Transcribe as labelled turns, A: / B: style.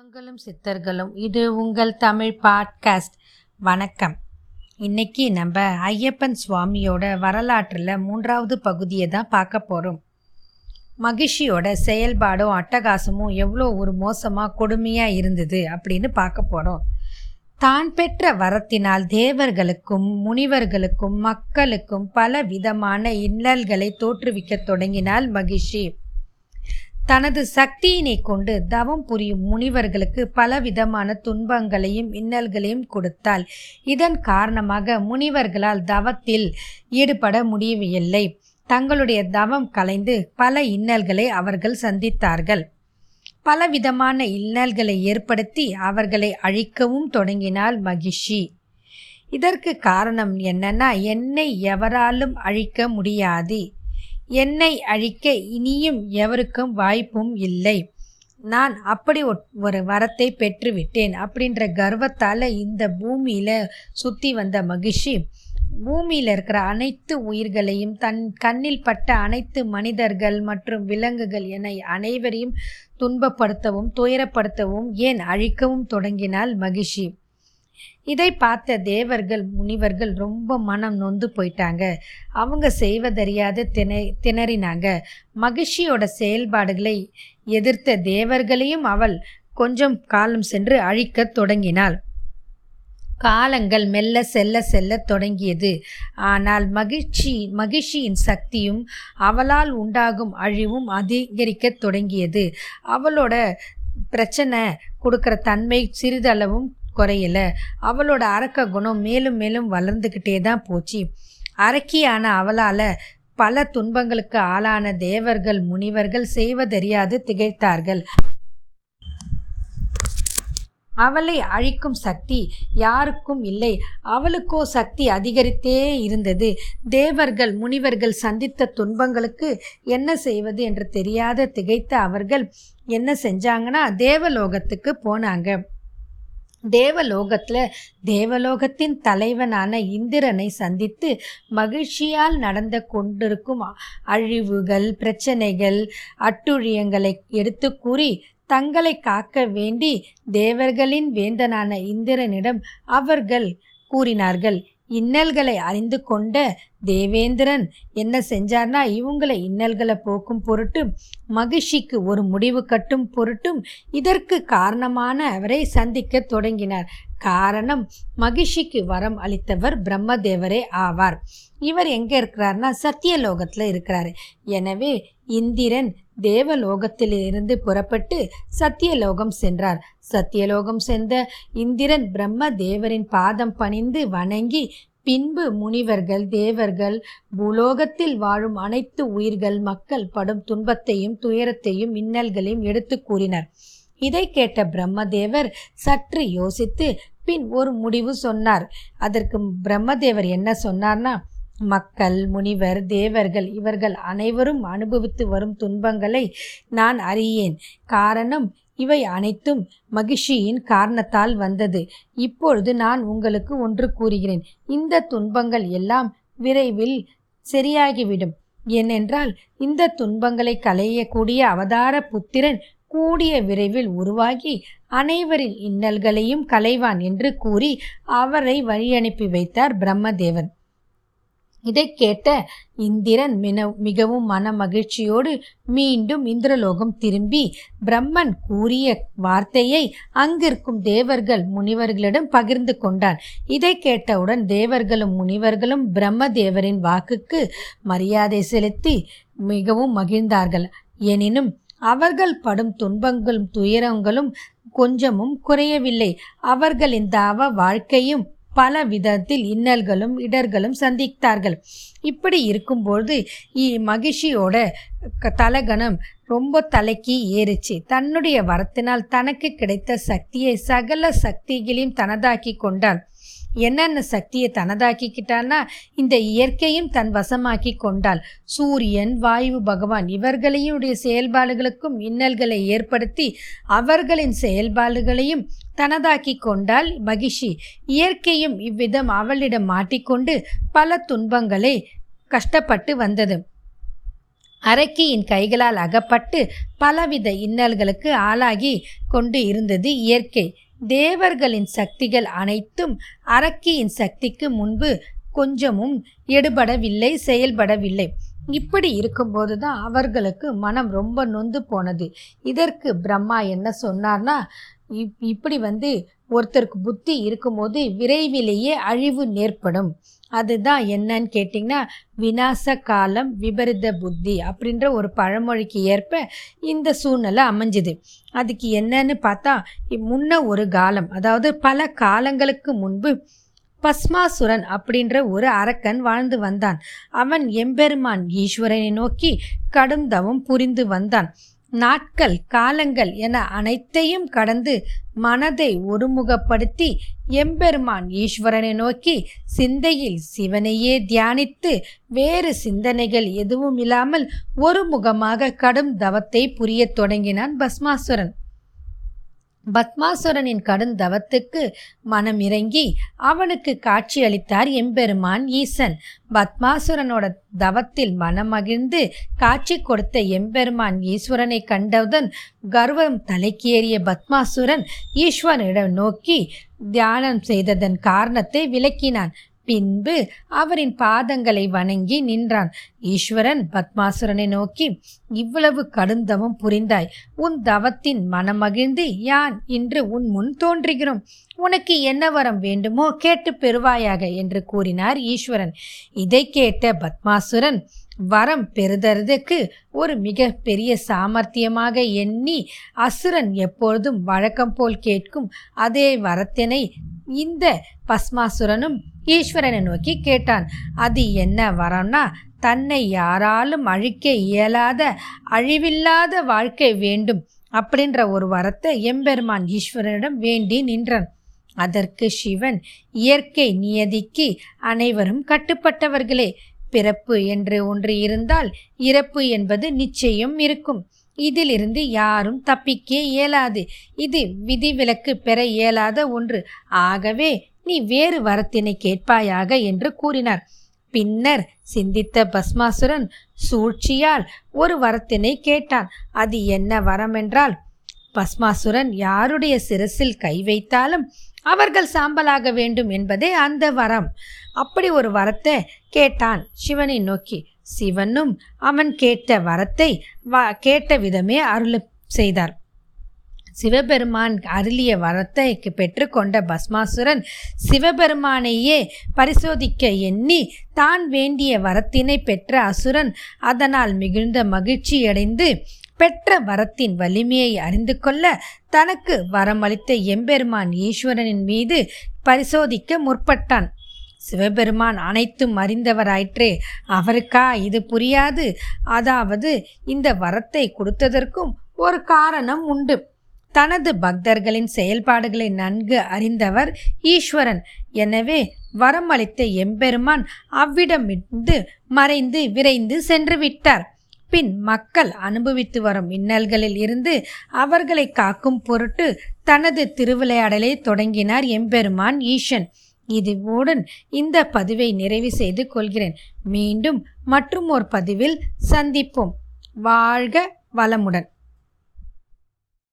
A: தெய்வங்களும் சித்தர்களும் இது உங்கள் தமிழ் பாட்காஸ்ட். வணக்கம். இன்னைக்கு நம்ம ஐயப்பன் சுவாமியோட வரலாற்றில் மூன்றாவது பகுதியை தான் பார்க்க போகிறோம் மகிழ்ச்சியோட செயல்பாடும் அட்டகாசமும் எவ்வளோ ஒரு மோசமாக கொடுமையாக இருந்தது அப்படின்னு பார்க்க போகிறோம் தான் பெற்ற வரத்தினால் தேவர்களுக்கும் முனிவர்களுக்கும் மக்களுக்கும் பல விதமான இன்னல்களை தோற்றுவிக்க தொடங்கினால் மகிழ்ச்சி. தனது சக்தியினை கொண்டு தவம் புரியும் முனிவர்களுக்கு பலவிதமான துன்பங்களையும் இன்னல்களையும் கொடுத்தாள். இதன் காரணமாக முனிவர்களால் தவத்தில் ஈடுபட முடியவில்லை. தங்களுடைய தவம் கலைந்து பல இன்னல்களை அவர்கள் சந்தித்தார்கள். பலவிதமான இன்னல்களை ஏற்படுத்தி அவர்களை அழிக்கவும் தொடங்கினாள் மகிஷி. இதற்கு காரணம் என்னன்னா என்னை எவராலும் அழிக்க முடியாது. என்னை அழிக்க இனியும் எவருக்கும் வாய்ப்பும் இல்லை. நான் அப்படி ஒரு வரத்தை பெற்றுவிட்டேன் அப்படின்ற கர்வத்தால் இந்த பூமியில் சுற்றி வந்த மகிழ்ச்சி. பூமியில் இருக்கிற அனைத்து உயிர்களையும் தன் கண்ணில் பட்ட அனைத்து மனிதர்கள் மற்றும் விலங்குகள் என அனைவரையும் துன்பப்படுத்தவும் துயரப்படுத்தவும் ஏன் அழிக்கவும் தொடங்கினால் மகிழ்ச்சி. இதை பார்த்த தேவர்கள் முனிவர்கள் ரொம்ப மனம் நொந்து போயிட்டாங்க. அவங்க செய்வதறியாது திணை திணறினாங்க. மகிழ்ச்சியோட செயல்பாடுகளை எதிர்த்த தேவர்களையும் அவள் கொஞ்சம் காலம் சென்று அழிக்கத் தொடங்கினாள். காலங்கள் மெல்ல செல்ல செல்ல தொடங்கியது. ஆனால் மகிழ்ச்சி மகிழ்ச்சியின் சக்தியும் அவளால் உண்டாகும் அழிவும் அதிகரிக்க தொடங்கியது. அவளோட பிரச்சனை கொடுக்குற தன்மை சிறிதளவும் குறையல. அவளோட அரக்க குணம் மேலும் மேலும் வளர்ந்துக்கிட்டே தான் போச்சு. அரக்கியான அவளால் பல துன்பங்களுக்கு ஆளான தேவர்கள் முனிவர்கள் செய்வதறியாது திகைத்தார்கள். அவளை அழிக்கும் சக்தி யாருக்கும் இல்லை. அவளுக்கோ சக்தி அதிகரித்தே இருந்தது. தேவர்கள் முனிவர்கள் சந்தித்த துன்பங்களுக்கு என்ன செய்வது என்று தெரியாத திகைத்த அவர்கள் என்ன செஞ்சாங்கன்னா தேவலோகத்துக்கு போனாங்க. தேவலோகத்தில் தேவலோகத்தின் தலைவனான இந்திரனை சந்தித்து மகிழ்ச்சியால் நடந்து கொண்டிருக்கும் அழிவுகள் பிரச்சனைகள் அட்டுழியங்களை எடுத்து கூறி தங்களை காக்க வேண்டி தேவர்களின் வேந்தனான இந்திரனிடம் அவர்கள் கூறினார்கள். இன்னல்களை அறிந்து கொண்ட தேவேந்திரன் என்ன செஞ்சார்னா இவங்களை இன்னல்களை போக்கும் பொருட்டு மகிழ்ச்சிக்கு ஒரு முடிவு கட்டும் பொருட்டும் இதற்கு காரணமான அவரை சந்திக்க தொடங்கினார். காரணம் மகிழ்ச்சிக்கு வரம் அளித்தவர் பிரம்மதேவரே ஆவார். இவர் எங்கே இருக்கிறார்னா சத்தியலோகத்தில் இருக்கிறாரு. எனவே இந்திரன் தேவலோகத்திலிருந்து புறப்பட்டு சத்தியலோகம் சென்றார். சத்தியலோகம் சென்ற இந்திரன் பிரம்ம தேவரின் பாதம் பணிந்து வணங்கி பின்பு முனிவர்கள் தேவர்கள் பூலோகத்தில் வாழும் அனைத்து உயிர்கள் மக்கள் படும் துன்பத்தையும் துயரத்தையும் இன்னல்களையும் எடுத்து கூறினர். இதை கேட்ட பிரம்மதேவர் சற்று யோசித்து பின் ஒரு முடிவு சொன்னார். அதற்கு பிரம்மதேவர் என்ன சொன்னார்னா மக்கள் முனிவர் தேவர்கள் இவர்கள் அனைவரும் அனுபவித்து வரும் துன்பங்களை நான் அறியேன். காரணம் இவை அனைத்தும் மகிழ்ச்சியின் காரணத்தால் வந்தது. இப்பொழுது நான் உங்களுக்கு ஒன்று கூறுகிறேன். இந்த துன்பங்கள் எல்லாம் விரைவில் சரியாகிவிடும். ஏனென்றால் இந்த துன்பங்களை களையக்கூடிய அவதார புத்திரன் கூடிய விரைவில் உருவாகி அனைவரின் இன்னல்களையும் களைவான் என்று கூறி அவரை வழியனுப்பி வைத்தார் பிரம்மதேவன். இதை கேட்ட இந்திரன் மின மிகவும் மன மகிழ்ச்சியோடு மீண்டும் இந்திரலோகம் திரும்பி பிரம்மன் கூறிய வார்த்தையை அங்கிருக்கும் தேவர்கள் முனிவர்களிடம் பகிர்ந்து கொண்டான். இதை கேட்டவுடன் தேவர்களும் முனிவர்களும் பிரம்ம தேவரின் வாக்குக்கு மரியாதை செலுத்தி மிகவும் மகிழ்ந்தார்கள். எனினும் அவர்கள் படும் துன்பங்களும் துயரங்களும் கொஞ்சமும் குறையவில்லை. அவர்களின் தவ வாழ்க்கையும் பல விதத்தில் இன்னல்களும் இடர்களும் சந்தித்தார்கள். இப்படி இருக்கும்போது மகிழ்ச்சியோட தலகணம் ரொம்ப தலைக்கு ஏறிச்சு. தன்னுடைய வரத்தினால் தனக்கு கிடைத்த சக்தியை சகல சக்திகளையும் தனதாக்கி கொண்டாள் என்னென்ன சக்தியை தனதாக்கிக்கிட்டான்னா இந்த இயற்கையும் தன் வசமாக்கி கொண்டாள். சூரியன் வாயு பகவான் இவர்களையுடைய செயல்பாடுகளுக்கும் இன்னல்களை ஏற்படுத்தி அவர்களின் செயல்பாடுகளையும் தனதாக்கி கொண்டால் மகிஷி. இயற்கையும் இவ்விதம் அவளிடம் மாட்டிக்கொண்டு பல துன்பங்களை கஷ்டப்பட்டு வந்தது. அரக்கியின் கைகளால் அகப்பட்டு பலவித இன்னல்களுக்கு ஆளாகி கொண்டு இருந்தது இயற்கை. தேவர்களின் சக்திகள் அனைத்தும் அரக்கியின் சக்திக்கு முன்பு கொஞ்சமும் எடுபடவில்லை செயல்படவில்லை. இப்படி இருக்கும்போது தான் அவர்களுக்கு மனம் ரொம்ப நொந்து போனது. இதற்கு பிரம்மா என்ன சொன்னார்னா இப்படி வந்து ஒருத்தருக்கு புத்தி இருக்கும்போது விரைவிலேயே அழிவு நேர்படும் அதுதான் என்னன்னு கேட்டிங்கன்னா விநாச காலம் விபரீத புத்தி அப்படின்ற ஒரு பழமொழிக்கு ஏற்ப இந்த சூழ்நிலை அமைஞ்சுது. அதுக்கு என்னன்னு பார்த்தா முன்ன ஒரு காலம் அதாவது பல காலங்களுக்கு முன்பு பஸ்மாசுரன் அப்படின்ற ஒரு அரக்கன் வாழ்ந்து வந்தான். அவன் எம்பெருமான் ஈஸ்வரனை நோக்கி கடும் தவம் புரிந்து வந்தான். நாட்கள் காலங்கள் என அனைத்தையும் கடந்து மனதை ஒருமுகப்படுத்தி எம்பெருமான் ஈஸ்வரனை நோக்கி சிந்தையில் சிவனையே தியானித்து வேறு சிந்தனைகள் எதுவும் இல்லாமல் ஒருமுகமாக கடும் தவத்தை புரியத் தொடங்கினான் பஸ்மாசுரன் பத்மாசுரனின் கடுந்தவத்துக்கு மனம் இறங்கி அவனுக்கு காட்சி அளித்தார் எம்பெருமான் ஈசன். பத்மாசுரனோட தவத்தில் மனமகிழ்ந்து காட்சி கொடுத்த எம்பெருமான் ஈஸ்வரனை கண்டவுடன் கர்வம் தலைக்கேறிய பத்மாசுரன் ஈஸ்வரனிடம் நோக்கி தியானம் செய்ததன் காரணத்தை விளக்கினான். பின்பு அவரின் பாதங்களை வணங்கி நின்றான். ஈஸ்வரன் பத்மாசுரனை நோக்கி இவ்வளவு கடுந்தவம் புரிந்தாய். உன் தவத்தின் மனமகிழ்ந்து யான் இன்று உன் முன் தோன்றுகிறோம். உனக்கு என்ன வரம் வேண்டுமோ கேட்டு பெறுவாயாக என்று கூறினார் ஈஸ்வரன். இதை கேட்ட பத்மாசுரன் வரம் பெறுதற்கு ஒரு மிக பெரிய சாமர்த்தியமாக எண்ணி அசுரன் எப்பொழுதும் வழக்கம் போல் கேட்கும் அதே வரத்தினை இந்த பஸ்மாசுரனும் ஈஸ்வரனை நோக்கி கேட்டான். அது என்ன வரம்னா தன்னை யாராலும் அழிக்க இயலாத அழிவில்லாத வாழ்க்கை வேண்டும் அப்படின்ற ஒரு வரத்தை எம்பெருமான் ஈஸ்வரனிடம் வேண்டி நின்றான். அதற்கு சிவன் இயற்கை நியதிக்கு அனைவரும் கட்டுப்பட்டவர்களே. பிறப்பு என்று ஒன்று இருந்தால் இறப்பு என்பது நிச்சயம் இருக்கும். இதிலிருந்து யாரும் தப்பிக்க இயலாது. இது விதிவிலக்கு பெற இயலாத ஒன்று. ஆகவே நீ வேறு வரத்தினை கேட்பாயாக என்று கூறினார். பின்னர் சிந்தித்த பஸ்மாசுரன் சூழ்ச்சியால் ஒரு வரத்தினை கேட்டான். அது என்ன வரம் என்றால் பஸ்மாசுரன் யாருடைய சிரசில் கை வைத்தாலும் அவர்கள் சாம்பலாக வேண்டும் என்பதே அந்த வரம். அப்படி ஒரு வரத்தை கேட்டான் சிவனை நோக்கி. சிவனும் அவன் கேட்ட வரத்தை வ கேட்ட விதமே அருள் செய்தார். சிவபெருமான் அருளிய வரத்தை பெற்றுக்கொண்ட பஸ்மாசுரன் சிவபெருமானையே பரிசோதிக்க எண்ணி தான் வேண்டிய வரத்தினை பெற்ற அசுரன் அதனால் மிகுந்த மகிழ்ச்சியடைந்து பெற்ற வரத்தின் வலிமையை அறிந்து கொள்ள தனக்கு வரமளித்த எம்பெருமான் ஈஸ்வரனின் மீது பரிசோதிக்க முற்பட்டான். சிவபெருமான் அனைத்தும் அறிந்தவராயிற்றே. அவருக்கா இது புரியாது? அதாவது இந்த வரத்தை கொடுத்ததற்கும் ஒரு காரணம் உண்டு. தனது பக்தர்களின் செயல்பாடுகளை நன்கு அறிந்தவர் ஈஸ்வரன். எனவே வரம் அளித்த எம்பெருமான் அவ்விடமிருந்து மறைந்து விரைந்து சென்று விட்டார். பின் மக்கள் அனுபவித்து வரும் இன்னல்களில் இருந்து அவர்களை காக்கும் பொருட்டு தனது திருவிளையாடலை தொடங்கினார் எம்பெருமான் ஈசன். இதுவுடன் இந்த பதிவை நிறைவு செய்து கொள்கிறேன். மீண்டும் மற்றும் ஒரு பதிவில் சந்திப்போம். வாழ்க வளமுடன்.